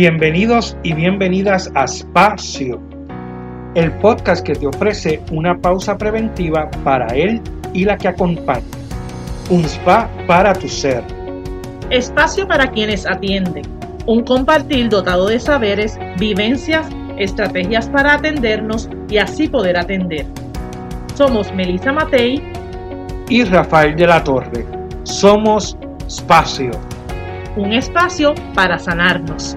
Bienvenidos y bienvenidas a Espacio, el podcast que te ofrece una pausa preventiva para él y la que acompaña. Un spa para tu ser. Espacio para quienes atienden. Un compartir dotado de saberes, vivencias, estrategias para atendernos y así poder atender. Somos Melissa Matei y Rafael de la Torre. Somos Espacio. Un espacio para sanarnos.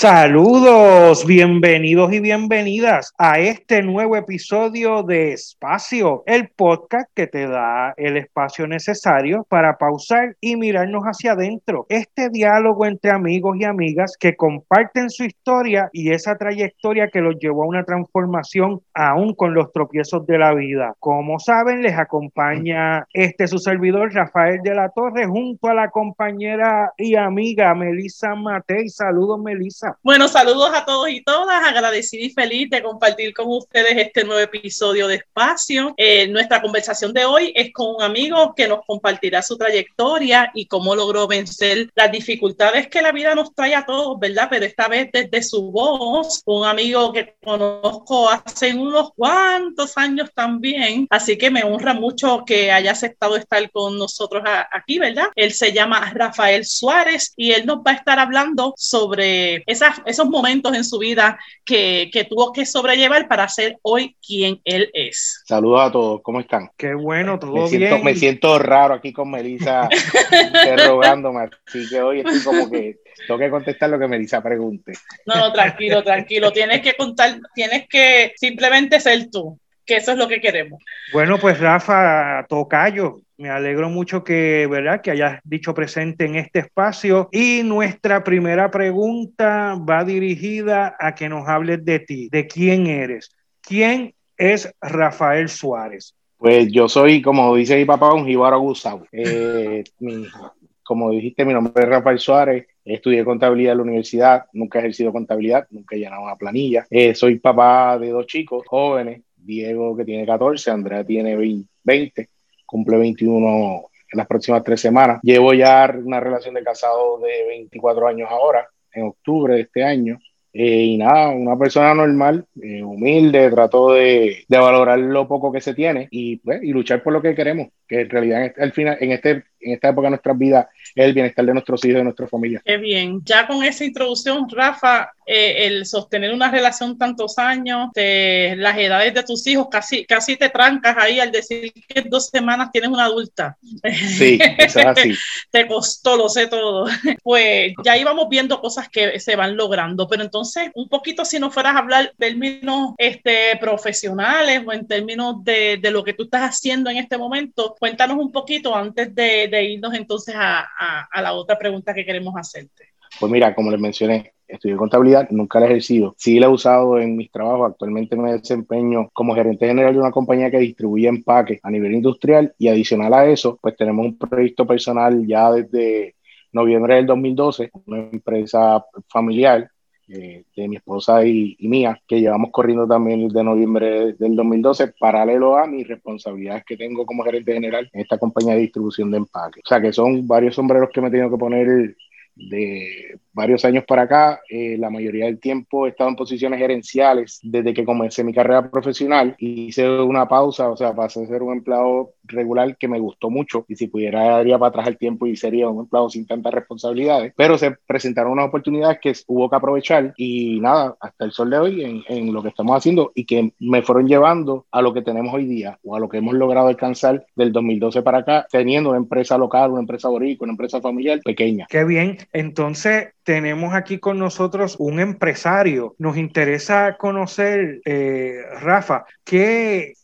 Saludos, bienvenidos y bienvenidas a este nuevo episodio de Espacio, el podcast que te da el espacio necesario para pausar y mirarnos hacia adentro. Este diálogo entre amigos y amigas que comparten su historia y esa trayectoria que los llevó a una transformación aún con los tropiezos de la vida. Como saben, les acompaña este su servidor Rafael de la Torre junto a la compañera y amiga Melissa Matei. Saludos, Melissa. Bueno, saludos a todos y todas. Agradecida y feliz de compartir con ustedes este nuevo episodio de Espacio. Eh, nuestra conversación de hoy es con un amigo que nos compartirá su trayectoria y cómo logró vencer las dificultades que la vida nos trae a todos, ¿verdad? Pero esta vez desde su voz, un amigo que conozco hace unos cuantos años también. Así que me honra mucho que haya aceptado estar con nosotros aquí, ¿verdad? Él se llama Rafael Suárez y él nos va a estar hablando sobre esos momentos en su vida que, que, tuvo que sobrellevar para ser hoy quien él es. Saludos a todos, ¿cómo están? Qué bueno, todo me siento, bien. Me siento raro aquí con Melissa interrogándome, así que hoy estoy como que tengo que contestar lo que Melissa pregunte. No, no, tranquilo, tranquilo, tienes que contar, tienes que simplemente ser tú que eso es lo que queremos. Bueno, pues Rafa Tocayo, me alegro mucho que, ¿verdad? que hayas dicho presente en este espacio. Y nuestra primera pregunta va dirigida a que nos hables de ti, de quién eres. ¿Quién es Rafael Suárez? Pues yo soy, como dice mi papá, un jíbaro Gustavo. Eh, como dijiste, mi nombre es Rafael Suárez. Estudié contabilidad en la universidad, nunca he ejercido contabilidad, nunca he llenado una planilla. Eh, soy papá de dos chicos jóvenes, Diego que tiene 14, Andrea tiene 20, cumple 21 en las próximas tres semanas. Llevo ya una relación de casado de 24 años ahora, en octubre de este año. Eh, y nada, una persona normal, eh, humilde, trato de, de, valorar lo poco que se tiene y, pues, y luchar por lo que queremos, que en realidad este, al final, en, este, en esta época de nuestras vidas es el bienestar de nuestros hijos y de nuestra familia. Qué bien, ya con esa introducción, Rafa, eh, el sostener una relación tantos años, las edades de tus hijos, casi, casi te trancas ahí al decir que en dos semanas tienes una adulta. Sí, eso es así. te costó, lo sé todo. Pues ya íbamos viendo cosas que se van logrando, pero entonces un poquito si no fueras a hablar en términos este, profesionales o en términos de, de, lo que tú estás haciendo en este momento, cuéntanos un poquito antes de, de irnos entonces a, a, la otra pregunta que queremos hacerte. Pues mira, como les mencioné, estudié contabilidad, nunca la he ejercido. Sí la he usado en mis trabajos. Actualmente me desempeño como gerente general de una compañía que distribuye empaques a nivel industrial y adicional a eso, pues tenemos un proyecto personal ya desde noviembre del 2012, una empresa familiar eh, de mi esposa y, mía, que llevamos corriendo también desde noviembre del 2012, paralelo a mis responsabilidades que tengo como gerente general en esta compañía de distribución de empaques. O sea que son varios sombreros que me he tenido que poner de varios años para acá, eh, la mayoría del tiempo he estado en posiciones gerenciales desde que comencé mi carrera profesional hice una pausa, o sea, pasé a ser un empleado regular que me gustó mucho y si pudiera daría para atrás el tiempo y sería un empleado sin tantas responsabilidades, pero se presentaron unas oportunidades que hubo que aprovechar y nada, hasta el sol de hoy en, en lo que estamos haciendo y que me fueron llevando a lo que tenemos hoy día o a lo que hemos logrado alcanzar del 2012 para acá, teniendo una empresa local, una empresa boricua, una empresa familiar pequeña. Qué bien, entonces tenemos aquí con nosotros un empresario. Nos interesa conocer, eh, Rafa, qué,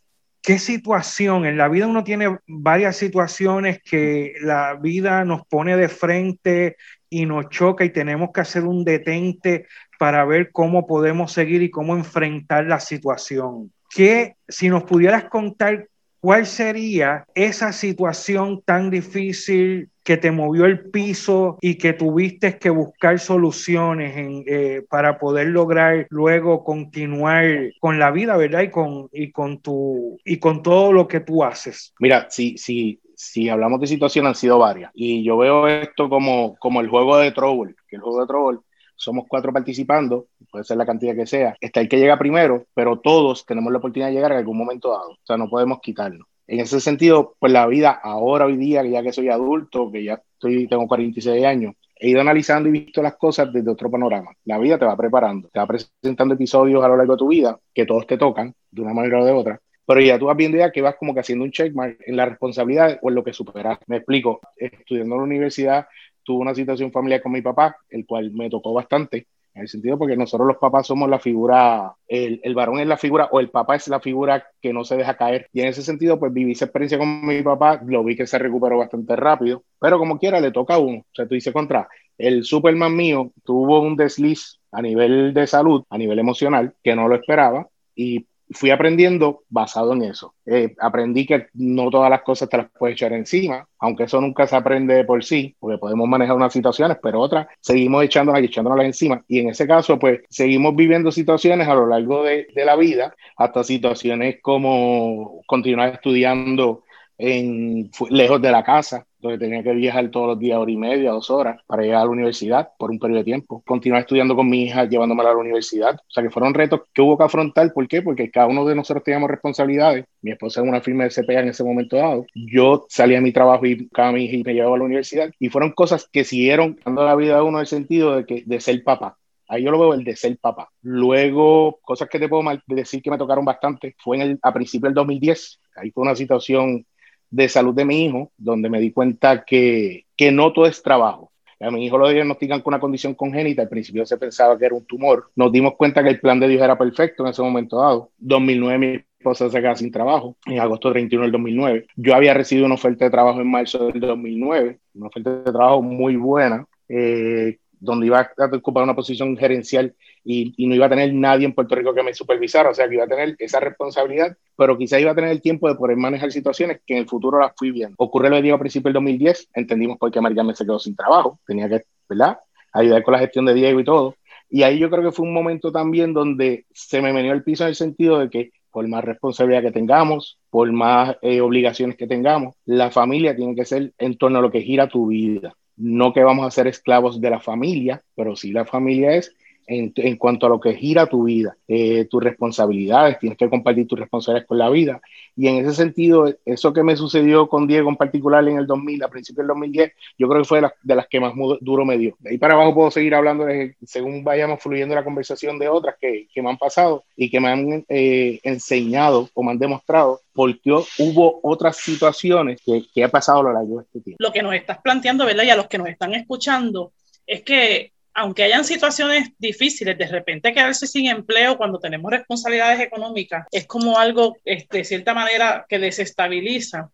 qué situación en la vida uno tiene varias situaciones que la vida nos pone de frente y nos choca y tenemos que hacer un detente para ver cómo podemos seguir y cómo enfrentar la situación. Que si nos pudieras contar cuál sería esa situación tan difícil que te movió el piso y que tuviste que buscar soluciones eh, para poder lograr luego continuar con la vida, ¿verdad? Y con, y con tu y con todo lo que tú haces. Mira, si, si, si hablamos de situación, han sido varias. Y yo veo esto como, como el juego de Trouble, que el juego de Trouble somos cuatro participando, puede ser la cantidad que sea, está el que llega primero, pero todos tenemos la oportunidad de llegar en algún momento dado, o sea, no podemos quitarlo. En ese sentido, pues la vida ahora, hoy día, que ya que soy adulto, que ya estoy, tengo 46 años, he ido analizando y visto las cosas desde otro panorama. La vida te va preparando, te va presentando episodios a lo largo de tu vida que todos te tocan de una manera o de otra, pero ya tú vas viendo ya que vas como que haciendo un checkmark en la responsabilidad o en lo que superas. Me explico, estudiando en la universidad tuve una situación familiar con mi papá, el cual me tocó bastante, en el sentido porque nosotros los papás somos la figura, el, el, varón es la figura o el papá es la figura que no se deja caer. Y en ese sentido, pues viví esa experiencia con mi papá, lo vi que se recuperó bastante rápido, pero como quiera le toca a uno. O sea, tú dices contra, el Superman mío tuvo un desliz a nivel de salud, a nivel emocional, que no lo esperaba y fui aprendiendo basado en eso. Eh, aprendí que no todas las cosas te las puedes echar encima, aunque eso nunca se aprende por sí, porque podemos manejar unas situaciones, pero otras seguimos echándolas y echándolas encima. Y en ese caso, pues seguimos viviendo situaciones a lo largo de, de la vida, hasta situaciones como continuar estudiando en, lejos de la casa, donde tenía que viajar todos los días hora y media, dos horas, para llegar a la universidad por un periodo de tiempo. Continuar estudiando con mi hija, llevándome a la universidad. O sea, que fueron retos que hubo que afrontar. ¿Por qué? Porque cada uno de nosotros teníamos responsabilidades. Mi esposa es una firma de CPA en ese momento dado. Yo salía a mi trabajo y buscaba a mi hija y me llevaba a la universidad. Y fueron cosas que siguieron dando la vida a uno en el sentido de, que, de ser papá. Ahí yo lo veo el de ser papá. Luego, cosas que te puedo decir que me tocaron bastante, fue en el, a principios del 2010. Ahí fue una situación de salud de mi hijo, donde me di cuenta que, que no todo es trabajo. A mi hijo lo diagnostican con una condición congénita. Al principio se pensaba que era un tumor. Nos dimos cuenta que el plan de Dios era perfecto en ese momento dado. 2009 mi esposa se queda sin trabajo. En agosto 31 del 2009. Yo había recibido una oferta de trabajo en marzo del 2009. Una oferta de trabajo muy buena. Eh, donde iba a ocupar una posición gerencial y, no iba a tener nadie en Puerto Rico que me supervisara, o sea, que iba a tener esa responsabilidad, pero quizá iba a tener el tiempo de poder manejar situaciones que en el futuro las fui viendo. Ocurre lo que digo a principios del 2010, entendimos por qué María me se quedó sin trabajo, tenía que, ¿verdad?, ayudar con la gestión de Diego y todo. Y ahí yo creo que fue un momento también donde se me venió el piso en el sentido de que por más responsabilidad que tengamos, por más eh, obligaciones que tengamos, la familia tiene que ser en torno a lo que gira tu vida no que vamos a ser esclavos de la familia, pero sí la familia es en, en cuanto a lo que gira tu vida, eh, tus responsabilidades, tienes que compartir tus responsabilidades con la vida. Y en ese sentido, eso que me sucedió con Diego en particular en el 2000, a principios del 2010, yo creo que fue de las, de las que más duro me dio. De ahí para abajo puedo seguir hablando de, según vayamos fluyendo la conversación de otras que, que me han pasado y que me han eh, enseñado o me han demostrado porque hubo otras situaciones que, que ha pasado a lo largo de este tiempo. Lo que nos estás planteando, ¿verdad? Y a los que nos están escuchando, es que aunque hayan situaciones difíciles, de repente quedarse sin empleo cuando tenemos responsabilidades económicas es como algo, este, de cierta manera, que desestabiliza.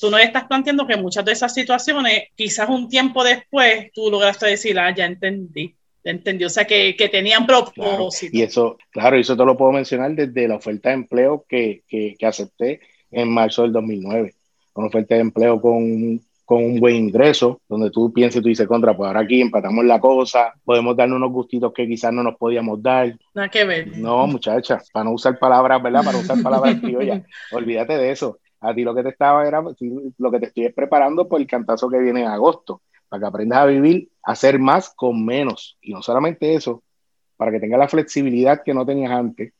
Tú nos estás planteando que muchas de esas situaciones, quizás un tiempo después, tú lograste decir, ah, ya entendí. Entendí, o sea, que, que tenían propósito. Claro, y eso, claro, eso te lo puedo mencionar desde la oferta de empleo que, que, que acepté en marzo del 2009. Una oferta de empleo con con un buen ingreso, donde tú piensas y tú dices, contra, pues ahora aquí empatamos la cosa, podemos darnos unos gustitos que quizás no nos podíamos dar. Nada que ver. No, muchacha, para no usar palabras, ¿verdad? Para usar palabras criollas, olvídate de eso. A ti lo que te estaba era, lo que te estoy preparando por el cantazo que viene en agosto, para que aprendas a vivir, a hacer más con menos. Y no solamente eso, para que tengas la flexibilidad que no tenías antes,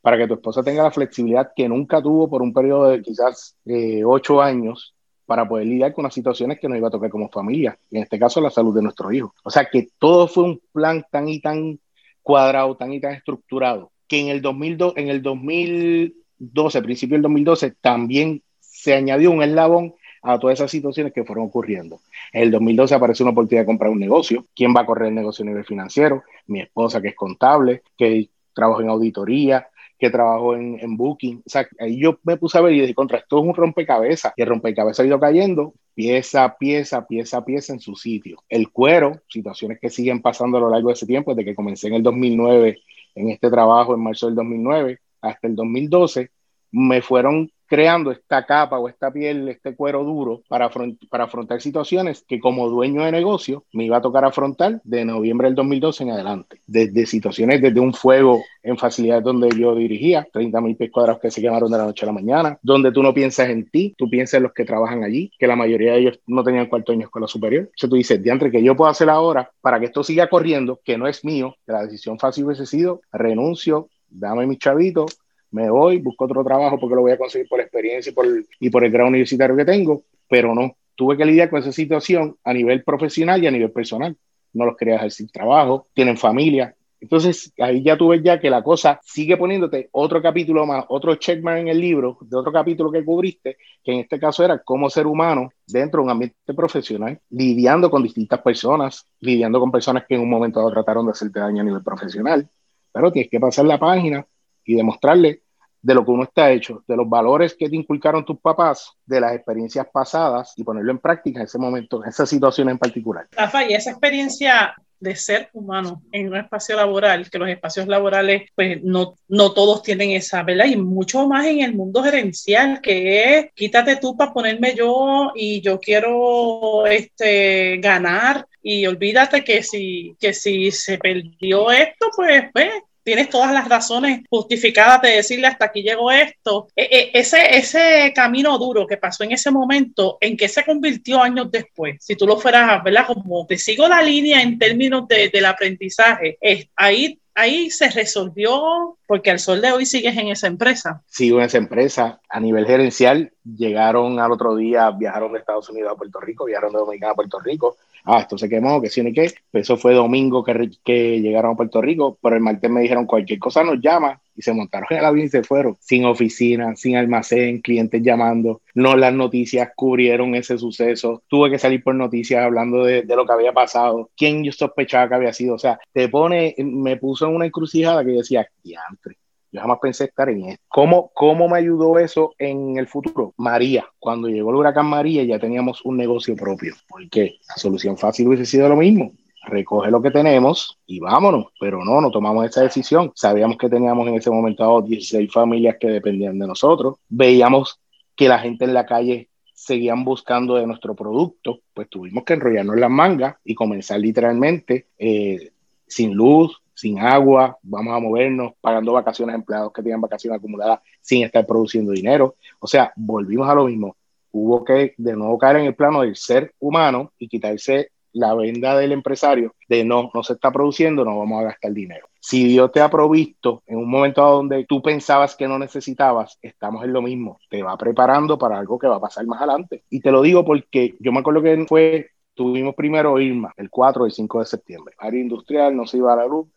para que tu esposa tenga la flexibilidad que nunca tuvo por un periodo de quizás eh, ocho años, para poder lidiar con las situaciones que nos iba a tocar como familia, en este caso la salud de nuestro hijo. O sea que todo fue un plan tan y tan cuadrado, tan y tan estructurado, que en el, 2002, en el 2012, principio del 2012, también se añadió un eslabón a todas esas situaciones que fueron ocurriendo. En el 2012 apareció una oportunidad de comprar un negocio. ¿Quién va a correr el negocio a nivel financiero? Mi esposa, que es contable, que trabaja en auditoría, que trabajo en, en, Booking. O sea, ahí yo me puse a ver y dije, contra, esto es un rompecabezas. Y el rompecabezas ha ido cayendo pieza, pieza, pieza, pieza en su sitio. El cuero, situaciones que siguen pasando a lo largo de ese tiempo, desde que comencé en el 2009, en este trabajo, en marzo del 2009, hasta el 2012, me fueron creando esta capa o esta piel, este cuero duro para, para afrontar situaciones que como dueño de negocio me iba a tocar afrontar de noviembre del 2012 en adelante. Desde situaciones, desde un fuego en facilidades donde yo dirigía, 30 mil pies cuadrados que se quemaron de la noche a la mañana, donde tú no piensas en ti, tú piensas en los que trabajan allí, que la mayoría de ellos no tenían cuarto año escuela superior. Entonces tú dices, diantre, que yo puedo hacer ahora para que esto siga corriendo, que no es mío, que la decisión fácil hubiese sido, renuncio, dame mis chavitos, me voy, busco otro trabajo porque lo voy a conseguir por experiencia y por, y por el grado universitario que tengo, pero no, tuve que lidiar con esa situación a nivel profesional y a nivel personal. No los quería dejar sin trabajo, tienen familia. Entonces, ahí ya tú ves ya que la cosa sigue poniéndote otro capítulo más, otro checkmark en el libro, de otro capítulo que cubriste, que en este caso era cómo ser humano dentro de un ambiente profesional, lidiando con distintas personas, lidiando con personas que en un momento dado trataron de hacerte daño a nivel profesional. Pero tienes que pasar la página y demostrarle de lo que uno está hecho, de los valores que te inculcaron tus papás, de las experiencias pasadas y ponerlo en práctica en ese momento, en esa situación en particular. Rafa, y esa experiencia de ser humano en un espacio laboral, que los espacios laborales, pues no, no todos tienen esa, ¿verdad? Y mucho más en el mundo gerencial, que es quítate tú para ponerme yo y yo quiero este, ganar y olvídate que si, que si se perdió esto, pues, pues tienes todas las razones justificadas de decirle hasta aquí llegó esto. E, e, ese, ese camino duro que pasó en ese momento, ¿en qué se convirtió años después? Si tú lo fueras, ¿verdad? Como te sigo la línea en términos de, del aprendizaje, ahí ahí se resolvió porque al sol de hoy sigues en esa empresa. Sigo en esa empresa. A nivel gerencial, llegaron al otro día, viajaron de Estados Unidos a Puerto Rico, viajaron de Dominicana a Puerto Rico ah, esto se quemó, que sí ni qué. Eso fue domingo que, que llegaron a Puerto Rico, pero el martes me dijeron cualquier cosa nos llama y se montaron en el avión y se fueron, sin oficina, sin almacén, clientes llamando. No las noticias cubrieron ese suceso. Tuve que salir por noticias hablando de, de lo que había pasado, quién yo sospechaba que había sido. O sea, te pone, me puso en una encrucijada que decía, diantre yo jamás pensé estar en esto. ¿Cómo, ¿Cómo me ayudó eso en el futuro? María, cuando llegó el huracán María ya teníamos un negocio propio. porque La solución fácil hubiese sido lo mismo. Recoge lo que tenemos y vámonos. Pero no, no tomamos esa decisión. Sabíamos que teníamos en ese momento 16 familias que dependían de nosotros. Veíamos que la gente en la calle seguían buscando de nuestro producto, pues tuvimos que enrollarnos las mangas y comenzar literalmente eh, sin luz, sin agua, vamos a movernos pagando vacaciones a empleados que tienen vacaciones acumuladas sin estar produciendo dinero. O sea, volvimos a lo mismo. Hubo que de nuevo caer en el plano del ser humano y quitarse la venda del empresario de no, no se está produciendo, no vamos a gastar dinero. Si Dios te ha provisto en un momento donde tú pensabas que no necesitabas, estamos en lo mismo. Te va preparando para algo que va a pasar más adelante. Y te lo digo porque yo me acuerdo que fue, tuvimos primero Irma, el 4 y 5 de septiembre. Área industrial, no se iba a la luz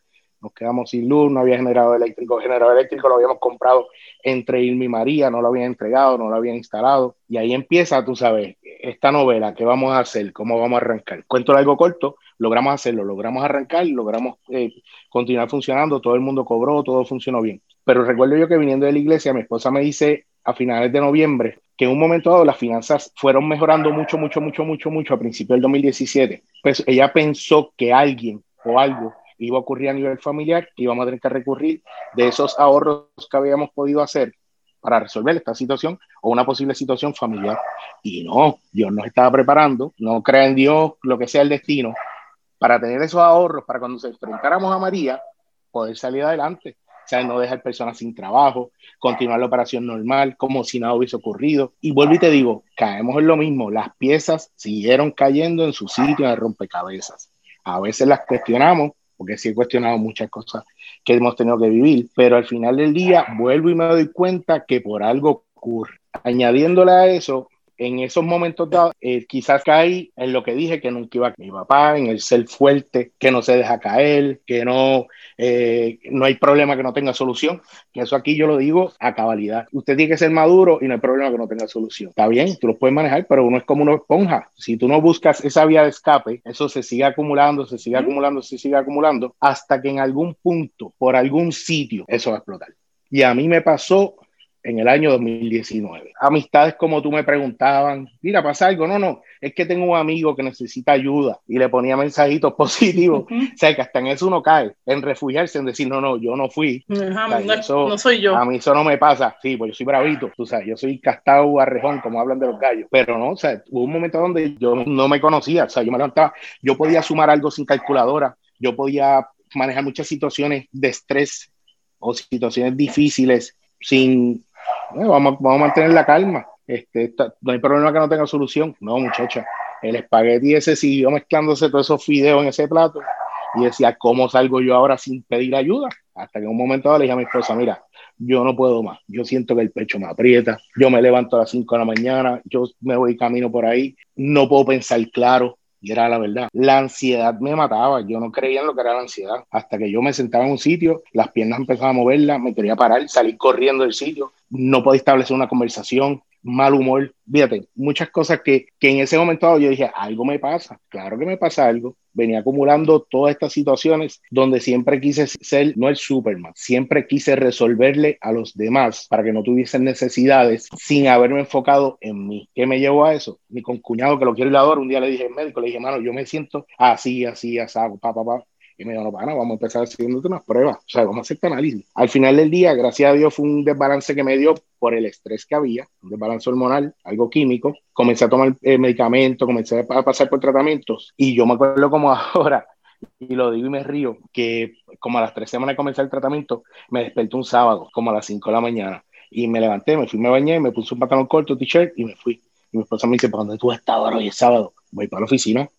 nos quedamos sin luz, no había generador eléctrico, generador eléctrico lo habíamos comprado entre Irma y María, no lo habían entregado, no lo habían instalado, y ahí empieza, tú sabes, esta novela, ¿qué vamos a hacer? ¿Cómo vamos a arrancar? Cuento algo corto, logramos hacerlo, logramos arrancar, logramos eh, continuar funcionando, todo el mundo cobró, todo funcionó bien. Pero recuerdo yo que viniendo de la iglesia, mi esposa me dice a finales de noviembre que en un momento dado las finanzas fueron mejorando mucho, mucho, mucho, mucho, mucho a principios del 2017. Pues ella pensó que alguien o algo iba a ocurrir a nivel familiar, que íbamos a tener que recurrir de esos ahorros que habíamos podido hacer para resolver esta situación o una posible situación familiar. Y no, Dios nos estaba preparando, no crea en Dios lo que sea el destino, para tener esos ahorros, para cuando se enfrentáramos a María, poder salir adelante. O sea, no dejar personas sin trabajo, continuar la operación normal, como si nada hubiese ocurrido. Y vuelvo y te digo, caemos en lo mismo, las piezas siguieron cayendo en su sitio de rompecabezas. A veces las cuestionamos, porque sí he cuestionado muchas cosas que hemos tenido que vivir, pero al final del día vuelvo y me doy cuenta que por algo ocurre. Añadiéndole a eso, en esos momentos dados, eh, quizás caí en lo que dije que nunca iba a mi papá, en el ser fuerte, que no se deja caer, que no, eh, no hay problema que no tenga solución. Que eso aquí yo lo digo a cabalidad. Usted tiene que ser maduro y no hay problema que no tenga solución. Está bien, tú lo puedes manejar, pero uno es como una esponja. Si tú no buscas esa vía de escape, eso se sigue acumulando, se sigue acumulando, se sigue acumulando, hasta que en algún punto, por algún sitio, eso va a explotar. Y a mí me pasó en el año 2019. Amistades como tú me preguntaban, mira, pasa algo, no, no, es que tengo un amigo que necesita ayuda y le ponía mensajitos positivos, o sea, que hasta en eso uno cae, en refugiarse, en decir, no, no, yo no fui. no, soy yo. A mí eso no me pasa, sí, pues yo soy bravito, tú sabes, yo soy castado arrejón, como hablan de los gallos, pero no, o sea, hubo un momento donde yo no me conocía, o sea, yo me levantaba, yo podía sumar algo sin calculadora, yo podía manejar muchas situaciones de estrés o situaciones difíciles sin vamos, vamos a mantener la calma. Este, no hay problema que no tenga solución. No, muchacha. El espagueti ese siguió mezclándose todos esos fideos en ese plato y decía, ¿cómo salgo yo ahora sin pedir ayuda? Hasta que en un momento dado le dije a mi esposa, mira, yo no puedo más. Yo siento que el pecho me aprieta. Yo me levanto a las 5 de la mañana, yo me voy camino por ahí, no puedo pensar claro. Y era la verdad. La ansiedad me mataba. Yo no creía en lo que era la ansiedad. Hasta que yo me sentaba en un sitio, las piernas empezaban a moverlas, me quería parar, salir corriendo del sitio. No podía establecer una conversación mal humor, fíjate, muchas cosas que, que en ese momento yo dije, algo me pasa, claro que me pasa algo. Venía acumulando todas estas situaciones donde siempre quise ser, no el Superman, siempre quise resolverle a los demás para que no tuviesen necesidades sin haberme enfocado en mí. ¿Qué me llevó a eso? Mi concuñado que lo quiero ir a un día le dije al médico, le dije, mano, yo me siento así, así, así, pa, pa, pa. Y me dijo, no, pana, vamos a empezar haciéndote unas pruebas. O sea, vamos a hacer análisis. Al final del día, gracias a Dios, fue un desbalance que me dio por el estrés que había, un desbalance hormonal, algo químico. Comencé a tomar eh, medicamentos, comencé a pasar por tratamientos. Y yo me acuerdo como ahora, y lo digo y me río, que como a las tres semanas de comenzar el tratamiento, me desperté un sábado, como a las cinco de la mañana. Y me levanté, me fui, me bañé, me puse un pantalón corto, t-shirt y me fui. Y mi esposa me dice, ¿para dónde tú estás ahora? Hoy es sábado. Voy para la oficina.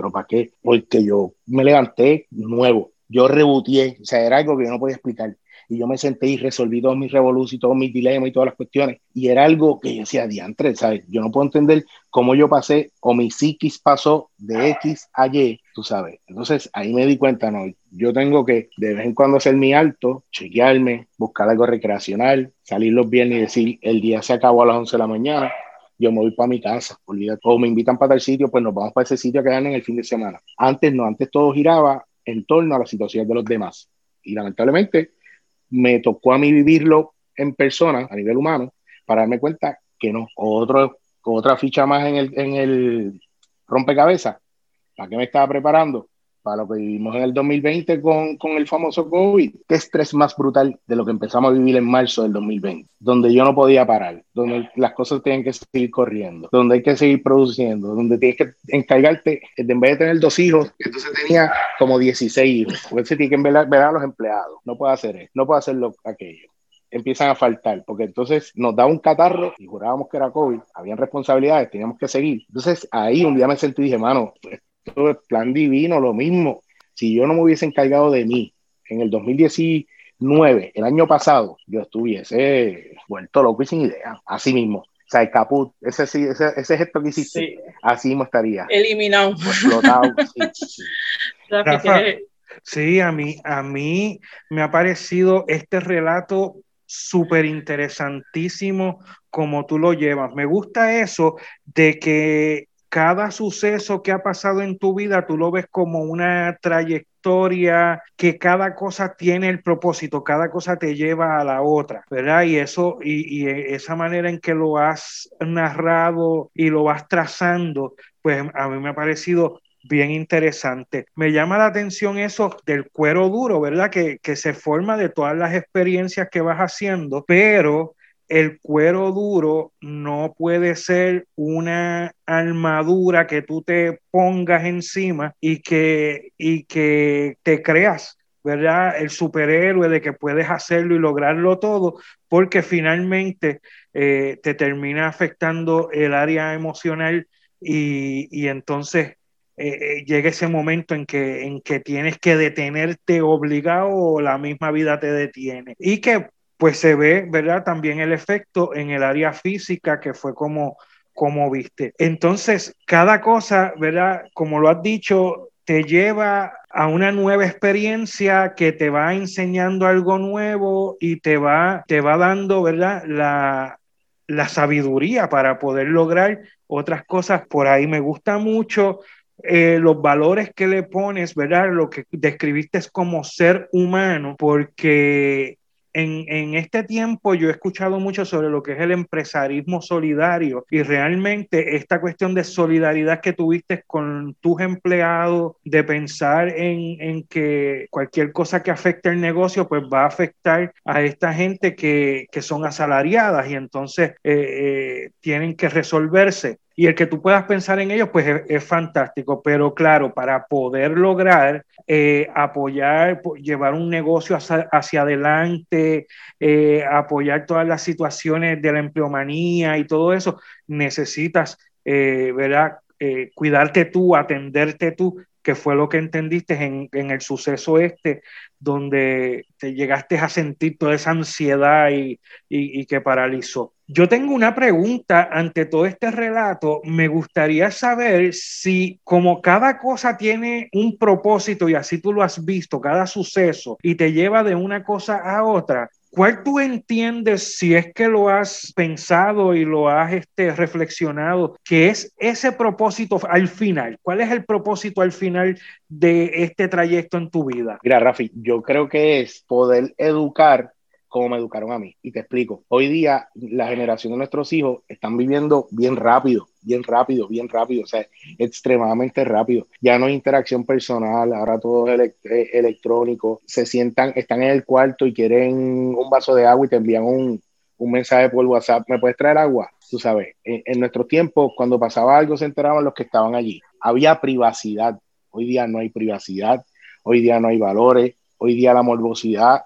¿Pero para qué? Porque yo me levanté nuevo yo rebutié, o sea, era algo que yo no podía explicar. Y yo me senté y resolví todos mis revoluciones y todos mis dilemas y todas las cuestiones. Y era algo que yo decía, diantre, ¿sabes? Yo no puedo entender cómo yo pasé o mi psiquis pasó de X a Y, tú sabes. Entonces ahí me di cuenta, no, yo tengo que de vez en cuando hacer mi alto, chequearme, buscar algo recreacional, salir los viernes y decir, el día se acabó a las 11 de la mañana, yo me voy para mi casa, o me invitan para tal sitio, pues nos vamos para ese sitio a quedarnos en el fin de semana. Antes no, antes todo giraba en torno a la situación de los demás. Y lamentablemente me tocó a mí vivirlo en persona, a nivel humano, para darme cuenta que no. Otro, otra ficha más en el, en el rompecabezas. ¿Para qué me estaba preparando? Para lo que vivimos en el 2020 con, con, el famoso COVID. Qué estrés más brutal de lo que empezamos a vivir en marzo del 2020, donde yo no podía parar, donde las cosas tienen que seguir corriendo, donde hay que seguir produciendo, donde tienes que encargarte, en vez de tener dos hijos, entonces tenía como 16 hijos, porque se tiene que ver, a los empleados, no puedo hacer eso, no puedo hacerlo aquello empiezan a faltar, porque entonces nos da un catarro y jurábamos que era COVID, habían responsabilidades, teníamos que seguir. Entonces ahí un día me sentí y dije, mano, todo es plan divino, lo mismo. Si yo no me hubiese encargado de mí en el 2019, el año pasado, yo estuviese vuelto loco y sin idea, así mismo. O sea, el caput, ese, ese, ese gesto que hiciste, así mismo estaría. Eliminado. Explotado. sí, a mí, a mí me ha parecido este relato súper interesantísimo como tú lo llevas. Me gusta eso de que cada suceso que ha pasado en tu vida, tú lo ves como una trayectoria, que cada cosa tiene el propósito, cada cosa te lleva a la otra, ¿verdad? Y eso, y, esa manera en que lo has narrado y lo vas trazando, pues a mí me ha parecido bien interesante. Me llama la atención eso del cuero duro, ¿verdad? Que, que se forma de todas las experiencias que vas haciendo, pero el cuero duro no puede ser una armadura que tú te pongas encima y que, y que te creas, ¿verdad? El superhéroe de que puedes hacerlo y lograrlo todo, porque finalmente eh, te termina afectando el área emocional y, entonces eh, eh, llega ese momento en que, en que tienes que detenerte obligado o la misma vida te detiene. Y que pues se ve, ¿verdad? También el efecto en el área física que fue como, como viste. Entonces, cada cosa, ¿verdad? Como lo has dicho, te lleva a una nueva experiencia que te va enseñando algo nuevo y te va, te va dando, ¿verdad? La, la sabiduría para poder lograr otras cosas. Por ahí me gusta mucho eh, los valores que le pones, ¿verdad? Lo que describiste es como ser humano, porque en, en, este tiempo yo he escuchado mucho sobre lo que es el empresarismo solidario y realmente esta cuestión de solidaridad que tuviste con tus empleados, de pensar en, en que cualquier cosa que afecte el negocio pues va a afectar a esta gente que, que son asalariadas y entonces eh, eh, tienen que resolverse y el que tú puedas pensar en ellos, pues es, fantástico. Pero claro, para poder lograr eh, apoyar, llevar un negocio hacia, adelante, eh, apoyar todas las situaciones de la empleomanía y todo eso, necesitas, eh, ¿verdad? cuidarte tú, atenderte tú, que fue lo que entendiste en, el suceso este, donde te llegaste a sentir toda esa ansiedad y que paralizó. Yo tengo una pregunta ante todo este relato. Me gustaría saber si como cada cosa tiene un propósito y así tú lo has visto, cada suceso, y te lleva de una cosa a otra, ¿Cuál tú entiendes, si es que lo has pensado y lo has este, reflexionado, que es ese propósito al final? ¿Cuál es el propósito al final de este trayecto en tu vida? Mira, Rafi, yo creo que es poder educar como me educaron a mí. Y te explico, hoy día la generación de nuestros hijos están viviendo bien rápido, bien rápido, bien rápido, o sea, extremadamente rápido. Ya no hay interacción personal, ahora todo es eh, electrónico. Se sientan, están en el cuarto y quieren un vaso de agua y te envían un, un mensaje por WhatsApp, ¿me puedes traer agua? Tú sabes, en, en nuestros tiempos, cuando pasaba algo, se enteraban los que estaban allí. Había privacidad. Hoy día no hay privacidad, hoy día no hay valores, hoy día la morbosidad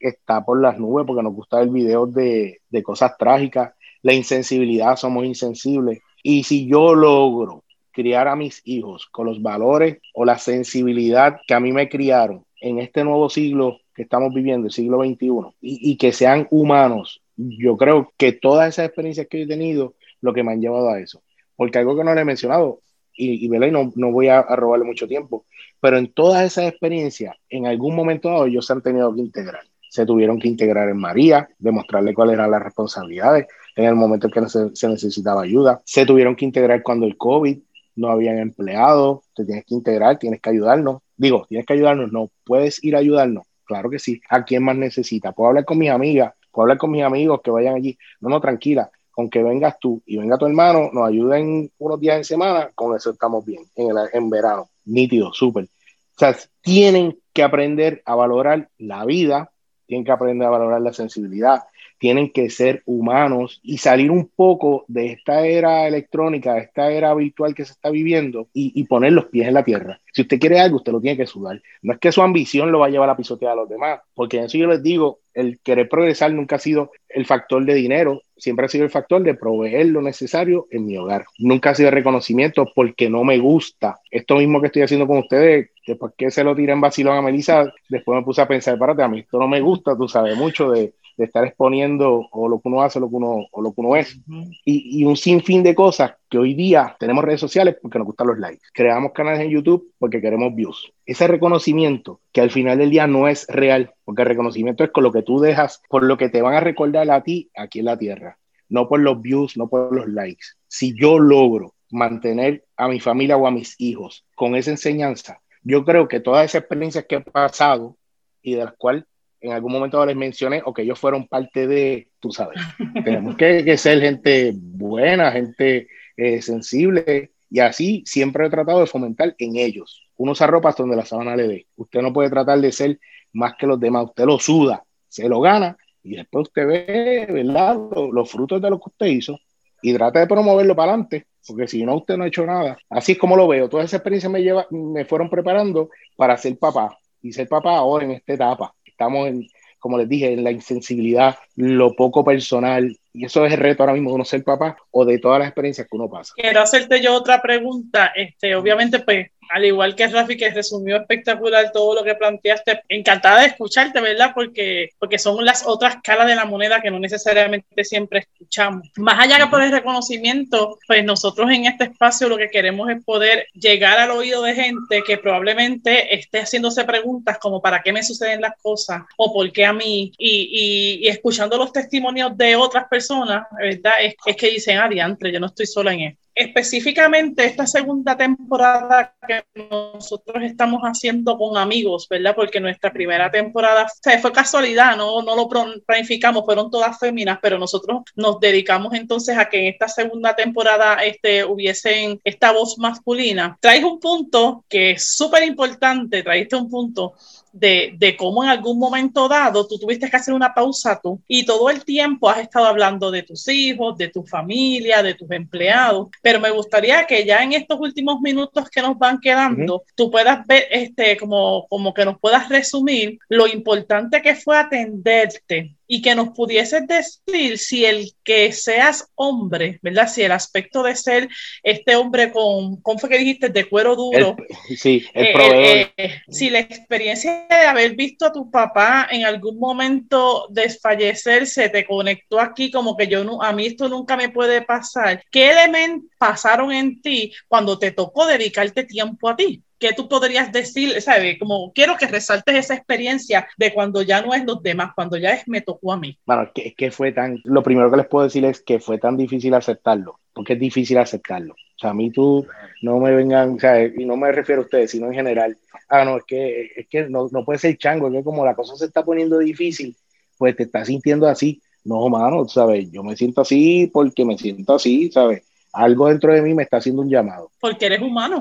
está por las nubes porque nos gusta ver videos de, de cosas trágicas, la insensibilidad, somos insensibles. Y si yo logro criar a mis hijos con los valores o la sensibilidad que a mí me criaron en este nuevo siglo que estamos viviendo, el siglo XXI, y, y que sean humanos, yo creo que todas esas experiencias que he tenido, lo que me han llevado a eso. Porque algo que no le he mencionado, y, y, no, no voy a, a, robarle mucho tiempo, pero en todas esas experiencias, en algún momento dado, ellos se han tenido que integrar se tuvieron que integrar en María, demostrarle cuáles eran las responsabilidades en el momento en que se, necesitaba ayuda. Se tuvieron que integrar cuando el COVID no habían empleado, te tienes que integrar, tienes que ayudarnos. Digo, tienes que ayudarnos, no, puedes ir a ayudarnos. Claro que sí. ¿A quién más necesita? Puedo hablar con mis amigas, puedo hablar con mis amigos que vayan allí. No, no, tranquila. Con que vengas tú y venga tu hermano, nos ayuden unos días en semana, con eso estamos bien, en, el, en verano. Nítido, súper. O sea, tienen que aprender a valorar la vida, tienen que aprender a valorar la sensibilidad, tienen que ser humanos y salir un poco de esta era electrónica, de esta era virtual que se está viviendo y, poner los pies en la tierra. Si usted quiere algo, usted lo tiene que sudar. No es que su ambición lo va a llevar a pisotear a los demás, porque en eso yo les digo, el querer progresar nunca ha sido el factor de dinero, siempre ha sido el factor de proveer lo necesario en mi hogar. Nunca ha sido reconocimiento porque no me gusta. Esto mismo que estoy haciendo con ustedes, después que se lo tiré en vacilón a Melissa, después me puse a pensar, párate, a mí esto no me gusta, tú sabes mucho de, de estar exponiendo o lo que uno hace lo que uno, o lo que uno es. y, y, un sinfín de cosas que hoy día tenemos redes sociales porque nos gustan los likes. Creamos canales en YouTube porque queremos views. Ese reconocimiento que al final del día no es real, porque el reconocimiento es con lo que tú dejas, por lo que te van a recordar a ti aquí en la tierra, no por los views, no por los likes. Si yo logro mantener a mi familia o a mis hijos con esa enseñanza, yo creo que todas esas experiencias que he pasado y de las cuales en algún momento les mencioné o que ellos fueron parte de, tú sabes, tenemos que, ser gente buena, gente eh, sensible y así siempre he tratado de fomentar en ellos. Uno usa ropas donde la sábana le dé. Usted no puede tratar de ser más que los demás, usted lo suda, se lo gana y después usted ve, ¿verdad? Los, los frutos de lo que usted hizo y trata de promoverlo para adelante, porque si no, usted no ha hecho nada. Así es como lo veo. Toda esa experiencia me, me fueron preparando para ser papá y ser papá ahora en esta etapa estamos en, como les dije, en la insensibilidad, lo poco personal, y eso es el reto ahora mismo de uno ser papá o de todas las experiencias que uno pasa. Quiero hacerte yo otra pregunta, este, obviamente pues al igual que Rafi, que resumió espectacular todo lo que planteaste, encantada de escucharte, ¿verdad? Porque, porque son las otras caras de la moneda que no necesariamente siempre escuchamos. Más allá que por el reconocimiento, pues nosotros en este espacio lo que queremos es poder llegar al oído de gente que probablemente esté haciéndose preguntas como ¿para qué me suceden las cosas? o ¿por qué a mí? Y, escuchando los testimonios de otras personas, ¿verdad? Es, que dicen, adiantre, yo no estoy sola en esto específicamente esta segunda temporada que nosotros estamos haciendo con amigos, ¿verdad? Porque nuestra primera temporada fue casualidad, no, no lo planificamos, fueron todas féminas, pero nosotros nos dedicamos entonces a que en esta segunda temporada este, hubiesen esta voz masculina. Traes un punto que es súper importante, traíste un punto de, de, cómo en algún momento dado tú tuviste que hacer una pausa tú y todo el tiempo has estado hablando de tus hijos, de tu familia, de tus empleados, pero me gustaría que ya en estos últimos minutos que nos van quedando, tú puedas ver, este, como, como que nos puedas resumir lo importante que fue atenderte y que nos pudieses decir si el que seas hombre, ¿verdad? Si el aspecto de ser este hombre con, ¿cómo fue que dijiste? De cuero duro. sí, el eh, proveedor. Eh, si la experiencia de haber visto a tu papá en algún momento desfallecer se te conectó aquí como que yo no, a mí esto nunca me puede pasar. ¿Qué elementos pasaron en ti cuando te tocó dedicarte tiempo a ti? ¿Qué tú podrías decir? ¿Sabes? Como quiero que resaltes esa experiencia de cuando ya no es los demás, cuando ya es me tocó a mí. Bueno, es que, fue tan, lo primero que les puedo decir es que fue tan difícil aceptarlo, porque es difícil aceptarlo. O sea, a mí tú no me vengan, o sea, y no me refiero a ustedes, sino en general. Ah, no, es que, es que no, no puede ser chango, que como la cosa se está poniendo difícil, pues te estás sintiendo así. No, mano, ¿sabes? Yo me siento así porque me siento así, ¿sabes? Algo dentro de mí me está haciendo un llamado. Porque eres humano.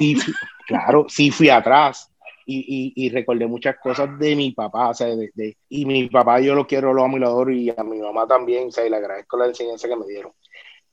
claro, sí fui atrás y, y, recordé muchas cosas de mi papá, o sea, de, y mi papá yo lo quiero, lo amo y lo adoro y a mi mamá también, o sea, y le agradezco la enseñanza que me dieron.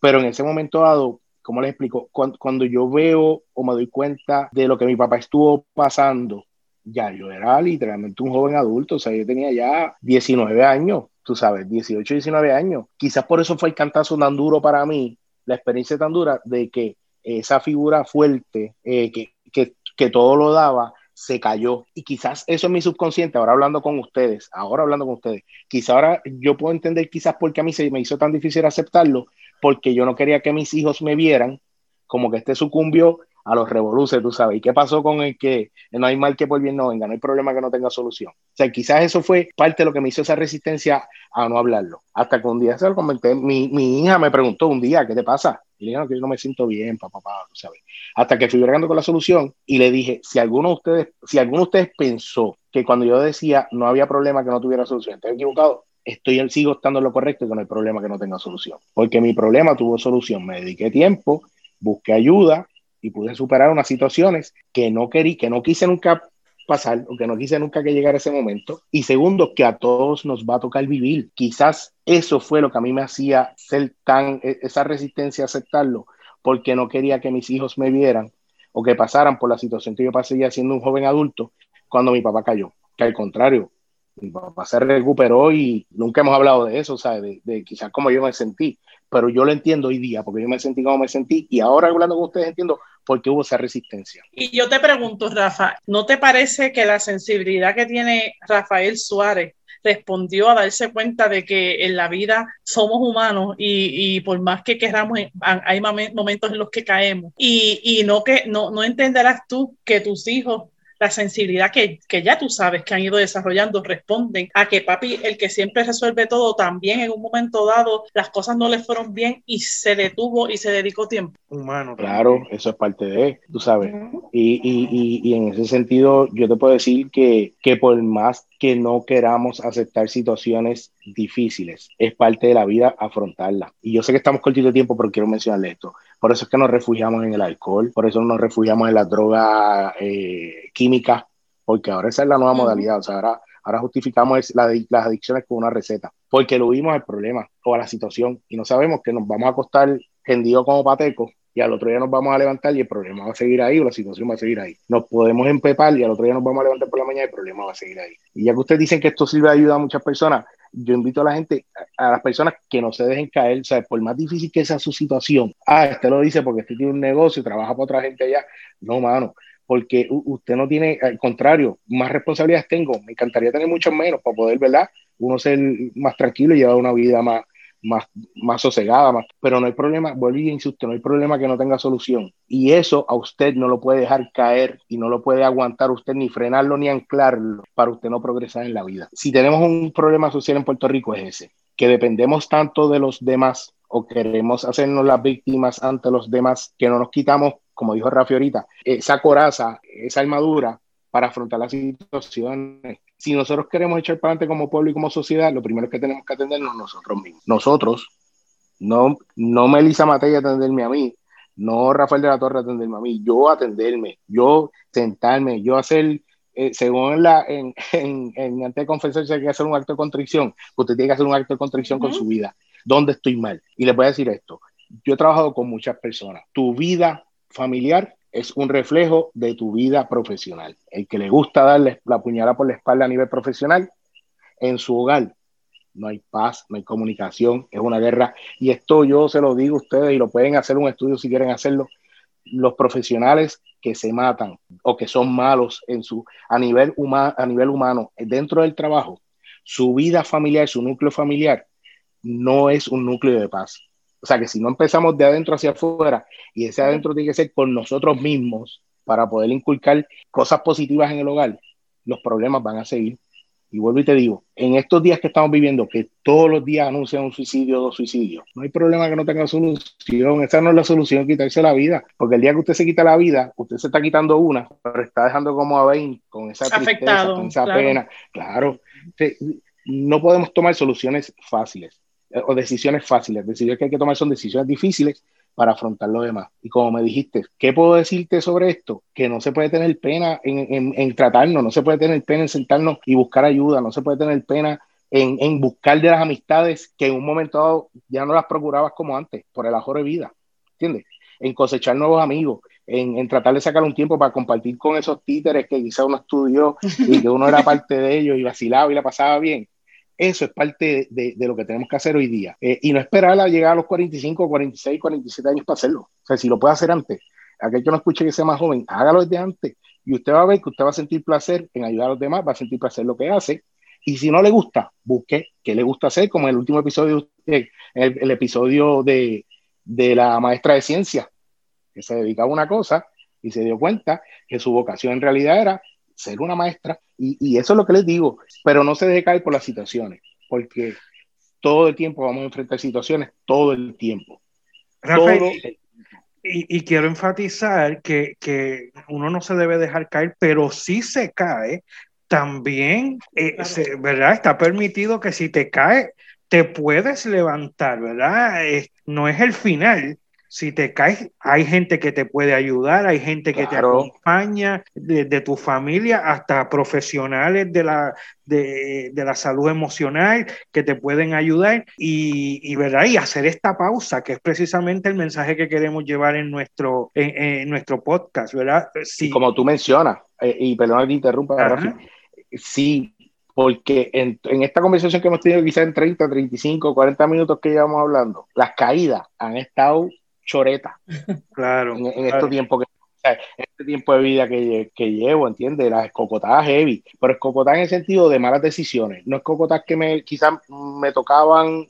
Pero en ese momento dado, ¿cómo les explico? Cuando, cuando yo veo o me doy cuenta de lo que mi papá estuvo pasando, ya yo era literalmente un joven adulto, o sea, yo tenía ya 19 años, tú sabes, 18, 19 años. Quizás por eso fue el cantazo tan duro para mí, la experiencia tan dura de que esa figura fuerte eh, que, que, que, todo lo daba se cayó. Y quizás eso es mi subconsciente, ahora hablando con ustedes, ahora hablando con ustedes, quizás ahora yo puedo entender quizás porque a mí se me hizo tan difícil aceptarlo, porque yo no quería que mis hijos me vieran como que este sucumbió a los revoluces, tú sabes. ¿Y qué pasó con el que no hay mal que por bien no venga? No hay problema que no tenga solución. O sea, quizás eso fue parte de lo que me hizo esa resistencia a no hablarlo. Hasta que un día se lo comenté, mi, mi hija me preguntó un día, ¿qué te pasa? Y le dije, no, que yo no me siento bien, papá, papá, tú sabes. Hasta que fui bregando con la solución y le dije, si alguno de ustedes, si alguno de ustedes pensó que cuando yo decía no había problema que no tuviera solución, estoy equivocado, estoy sigo estando en lo correcto no hay problema que no tenga solución. Porque mi problema tuvo solución. Me dediqué tiempo, busqué ayuda, y pude superar unas situaciones que no querí, que no quise nunca pasar o que no quise nunca que llegara ese momento. Y segundo, que a todos nos va a tocar vivir. Quizás eso fue lo que a mí me hacía ser tan, e, esa resistencia a aceptarlo, porque no quería que mis hijos me vieran o que pasaran por la situación que yo pasé ya siendo un joven adulto cuando mi papá cayó. Que al contrario, mi papá se recuperó y nunca hemos hablado de eso, ¿sabes? De, de quizás como yo me sentí, pero yo lo entiendo hoy día, porque yo me sentí como me sentí y ahora hablando con ustedes entiendo por qué hubo esa resistencia. Y yo te pregunto, Rafa, ¿no te parece que la sensibilidad que tiene Rafael Suárez respondió a darse cuenta de que en la vida somos humanos y, y por más que queramos, hay momentos en los que caemos y, y no, que, no, no entenderás tú que tus hijos la sensibilidad que, que, ya tú sabes que han ido desarrollando responden a que papi, el que siempre resuelve todo, también en un momento dado las cosas no le fueron bien y se detuvo y se dedicó tiempo. Humano. Claro, eso es parte de, tú sabes. y, y, y, en ese sentido, yo te puedo decir que, que por más que no queramos aceptar situaciones difíciles, es parte de la vida afrontarla. Y yo sé que estamos cortitos de tiempo, pero quiero mencionarle esto. Por eso es que nos refugiamos en el alcohol, por eso nos refugiamos en la droga eh, química, porque ahora esa es la nueva modalidad. O sea, ahora, ahora justificamos las adicciones con una receta, porque lo vimos al problema o a la situación y no sabemos que nos vamos a acostar tendido como pateco y al otro día nos vamos a levantar y el problema va a seguir ahí o la situación va a seguir ahí. Nos podemos empepar y al otro día nos vamos a levantar por la mañana y el problema va a seguir ahí. Y ya que ustedes dicen que esto sirve de ayuda a muchas personas, yo invito a la gente, a las personas que no se dejen caer, sea, por más difícil que sea su situación, ah, este lo dice porque este tiene un negocio, trabaja para otra gente allá, no, mano, porque usted no tiene, al contrario, más responsabilidades tengo, me encantaría tener mucho menos para poder, ¿verdad? Uno ser más tranquilo y llevar una vida más, más, más sosegada, más, pero no hay problema, vuelvo y insisto, no hay problema que no tenga solución. Y eso a usted no lo puede dejar caer y no lo puede aguantar usted ni frenarlo ni anclarlo para usted no progresar en la vida. Si tenemos un problema social en Puerto Rico es ese, que dependemos tanto de los demás o queremos hacernos las víctimas ante los demás, que no nos quitamos, como dijo Rafi ahorita, esa coraza, esa armadura para afrontar las situaciones. Si nosotros queremos echar para adelante como pueblo y como sociedad, lo primero que tenemos que atendernos nosotros mismos. Nosotros, no, no Melissa Matei atenderme a mí, no Rafael de la Torre atenderme a mí, yo atenderme, yo sentarme, yo hacer, eh, según la, en, en, en antes de confesarse hay que hacer un acto de contrición, usted tiene que hacer un acto de contrición con su vida. ¿Dónde estoy mal? Y les voy a decir esto, yo he trabajado con muchas personas, tu vida familiar es un reflejo de tu vida profesional. El que le gusta darle la puñalada por la espalda a nivel profesional, en su hogar no hay paz, no hay comunicación, es una guerra. Y esto yo se lo digo a ustedes y lo pueden hacer un estudio si quieren hacerlo. Los profesionales que se matan o que son malos en su, a, nivel a nivel humano dentro del trabajo, su vida familiar, su núcleo familiar, no es un núcleo de paz. O sea que si no empezamos de adentro hacia afuera y ese adentro tiene que ser con nosotros mismos para poder inculcar cosas positivas en el hogar, los problemas van a seguir. Y vuelvo y te digo, en estos días que estamos viviendo, que todos los días anuncian un suicidio o dos suicidios, no hay problema que no tenga solución. Esa no es la solución, quitarse la vida. Porque el día que usted se quita la vida, usted se está quitando una, pero está dejando como a 20 con esa tristeza, con esa pena. Claro, no podemos tomar soluciones fáciles o decisiones fáciles. Decisiones que hay que tomar son decisiones difíciles para afrontar lo demás. Y como me dijiste, ¿qué puedo decirte sobre esto? Que no se puede tener pena en, en, tratarnos, no se puede tener pena en sentarnos y buscar ayuda, no se puede tener pena en, en, buscar de las amistades que en un momento dado ya no las procurabas como antes, por el ajoro de vida, ¿entiendes? En cosechar nuevos amigos, en, en, tratar de sacar un tiempo para compartir con esos títeres que quizá uno estudió y que uno era parte de ellos y vacilaba y la pasaba bien. Eso es parte de, lo que tenemos que hacer hoy día. Eh, y no esperar a llegar a los 45, 46, 47 años para hacerlo. O sea, si lo puede hacer antes, aquel que no escuche que sea más joven, hágalo desde antes. Y usted va a ver que usted va a sentir placer en ayudar a los demás, va a sentir placer lo que hace. Y si no le gusta, busque qué le gusta hacer, como en el último episodio, el, el episodio de, de la maestra de ciencia, que se dedicaba a una cosa y se dio cuenta que su vocación en realidad era ser una maestra, y, eso es lo que les digo, pero no se deje caer por las situaciones, porque todo el tiempo vamos a enfrentar situaciones, todo el tiempo. Rafael, Y, quiero enfatizar que, que, uno no se debe dejar caer, pero si se cae, también, eh, ¿verdad? Está permitido que si te cae, te puedes levantar, ¿verdad? no es el final, si te caes, hay gente que te puede ayudar, hay gente que te acompaña, de, tu familia hasta profesionales de la, de, la salud emocional que te pueden ayudar y, ¿verdad? y hacer esta pausa, que es precisamente el mensaje que queremos llevar en nuestro, en, nuestro podcast, ¿verdad? Sí. Como tú mencionas, eh, y perdón que interrumpa, Rafi, sí, porque en, en, esta conversación que hemos tenido quizás en 30, 35, 40 minutos que llevamos hablando, las caídas han estado choreta. Claro. En, estos tiempos que este tiempo de vida que, que llevo, ¿entiendes? Las escocotadas heavy, pero escocotadas en el sentido de malas decisiones, no escocotadas que me quizás me tocaban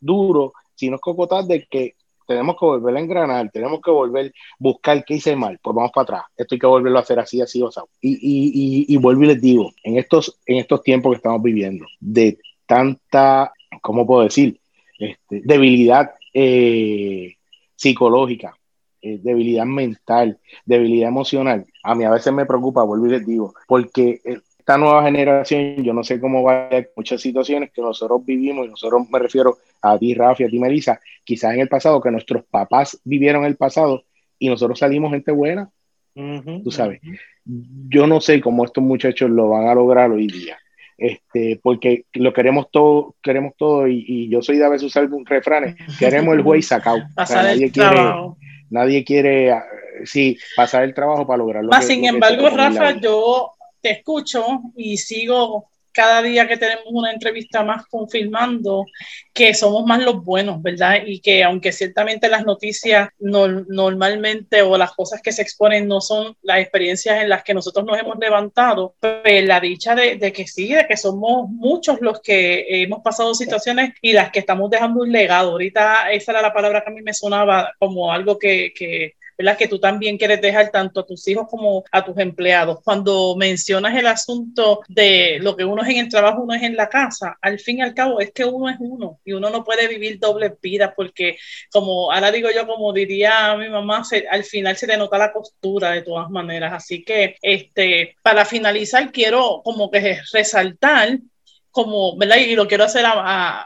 duro, sino escocotadas de que tenemos que volver a engranar, tenemos que volver a buscar qué hice mal, pues vamos para atrás, esto hay que volverlo a hacer así, así, o sea, y, y, y, y vuelvo y les digo, en estos, en estos tiempos que estamos viviendo, de tanta, ¿cómo puedo decir? Este, debilidad eh, psicológica, eh, debilidad mental, debilidad emocional, a mí a veces me preocupa, vuelvo y les digo, porque esta nueva generación, yo no sé cómo va a muchas situaciones que nosotros vivimos, y nosotros me refiero a ti, Rafi, a ti, Melissa, quizás en el pasado, que nuestros papás vivieron el pasado y nosotros salimos gente buena, tú sabes. Yo no sé cómo estos muchachos lo van a lograr hoy día este, porque lo queremos todo, queremos todo, y, yo soy de a veces usar refranes, queremos el juez sacado. nadie, quiere, nadie quiere, sí, pasar el trabajo para lograrlo. sin embargo, Rafa, yo te escucho y sigo cada día que tenemos una entrevista más confirmando que somos más los buenos, ¿verdad? Y que aunque ciertamente las noticias normalmente o las cosas que se exponen no son las experiencias en las que nosotros nos hemos levantado, pues la dicha de, que sí, de que somos muchos los que hemos pasado situaciones y las que estamos dejando un legado. Ahorita esa era la palabra que a mí me sonaba como algo que, que ¿verdad? Que tú también quieres dejar tanto a tus hijos como a tus empleados. Cuando mencionas el asunto de lo que uno es en el trabajo, uno es en la casa, al fin y al cabo es que uno es uno y uno no puede vivir doble vida porque como ahora digo yo, como diría mi mamá, al final se te nota la costura de todas maneras. Así que este, para finalizar, quiero como que resaltar como, ¿verdad? Y lo quiero hacer a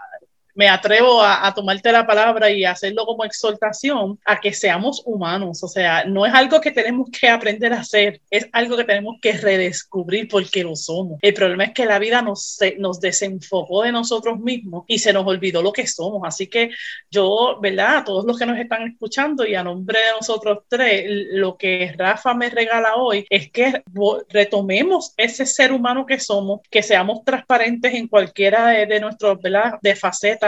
me atrevo a, tomarte la palabra y hacerlo como exhortación a que seamos humanos. O sea, no es algo que tenemos que aprender a hacer, es algo que tenemos que redescubrir porque lo somos. El problema es que la vida nos, nos desenfocó de nosotros mismos y se nos olvidó lo que somos. Así que yo, ¿verdad? A todos los que nos están escuchando y a nombre de nosotros tres, lo que Rafa me regala hoy es que retomemos ese ser humano que somos, que seamos transparentes en cualquiera de, de nuestros, ¿verdad? De facetas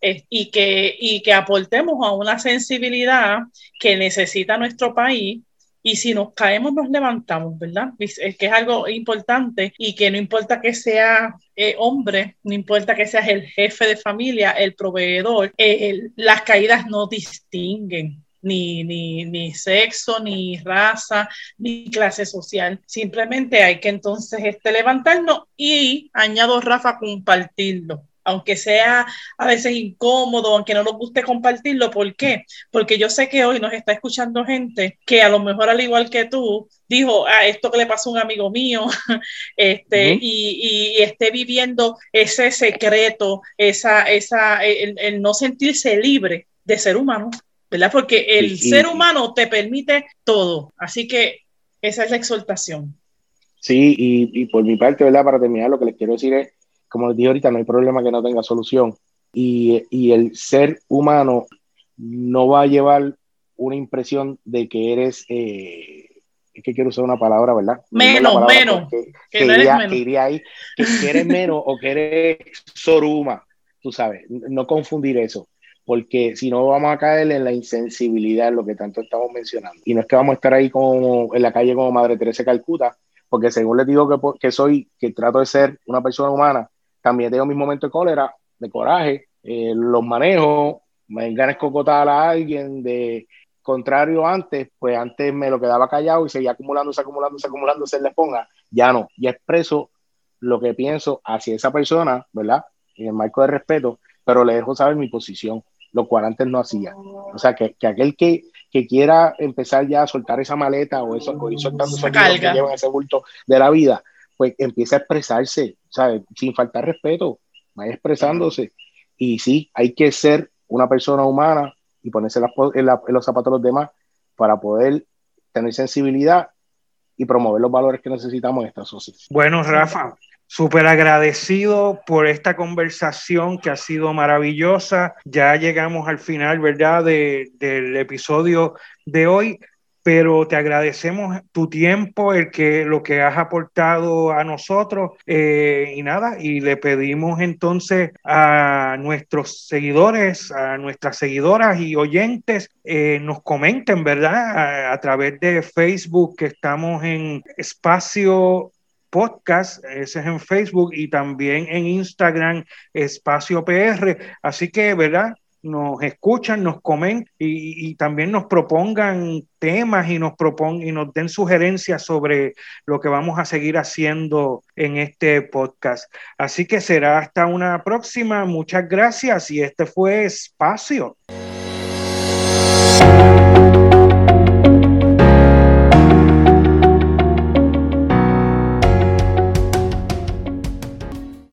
y, que, y que aportemos a una sensibilidad que necesita nuestro país y si nos caemos nos levantamos, ¿verdad? Es que es algo importante y que no importa que sea eh, hombre, no importa que seas el jefe de familia, el proveedor, eh, las caídas no distinguen. Ni, ni, ni, sexo, ni raza, ni clase social. Simplemente hay que entonces este, levantarnos y, añado Rafa, compartirlo aunque sea a veces incómodo, aunque no nos guste compartirlo. ¿Por qué? Porque yo sé que hoy nos está escuchando gente que a lo mejor al igual que tú dijo, ah, esto que le pasó a un amigo mío, este, y, y, esté viviendo ese secreto, esa, esa, el, no sentirse libre de ser humano, ¿verdad? Porque el ser humano te permite todo. Así que esa es la exhortación. Sí, y, y por mi parte, ¿verdad? Para terminar, lo que les quiero decir es como les dije ahorita, no hay problema que no tenga solución. Y, y, el ser humano no va a llevar una impresión de que eres, eh, es que quiero usar una palabra, ¿verdad? Menos, menos. Que, que, iría, menos. que, iría, ahí, que, eres menos o que eres soruma, tú sabes, no confundir eso porque si no vamos a caer en la insensibilidad, lo que tanto estamos mencionando. Y no es que vamos a estar ahí como en la calle como Madre Teresa Calcuta, porque según les digo que, que soy, que trato de ser una persona humana, también tengo mis momentos de cólera, de coraje, eh, los manejo, me ganas cocotar a alguien de contrario antes, pues antes me lo quedaba callado y seguía acumulándose, acumulándose, acumulándose en la esponja. Ya no, ya expreso lo que pienso hacia esa persona, ¿verdad? En el marco de respeto, pero le dejo saber mi posición, lo cual antes no hacía. O sea, que, que aquel que, que quiera empezar ya a soltar esa maleta o eso, o ir soltando esa que lleva ese bulto de la vida, pues empieza a expresarse, ¿sabes? Sin faltar respeto, vaya expresándose. Y sí, hay que ser una persona humana y ponerse los zapatos de los demás para poder tener sensibilidad y promover los valores que necesitamos en esta sociedad. Bueno, Rafa, súper agradecido por esta conversación que ha sido maravillosa. Ya llegamos al final, ¿verdad?, del episodio de hoy pero te agradecemos tu tiempo, el que lo que has aportado a nosotros eh, y nada, y le pedimos entonces a nuestros seguidores, a nuestras seguidoras y oyentes, eh, nos comenten, ¿verdad? A, través de Facebook, que estamos en espacio podcast, ese es en Facebook y también en Instagram, Espacio PR. Así que, ¿verdad? Nos escuchan, nos comen y, también nos propongan temas y nos propongan y nos den sugerencias sobre lo que vamos a seguir haciendo en este podcast. Así que será hasta una próxima. Muchas gracias y este fue Espacio.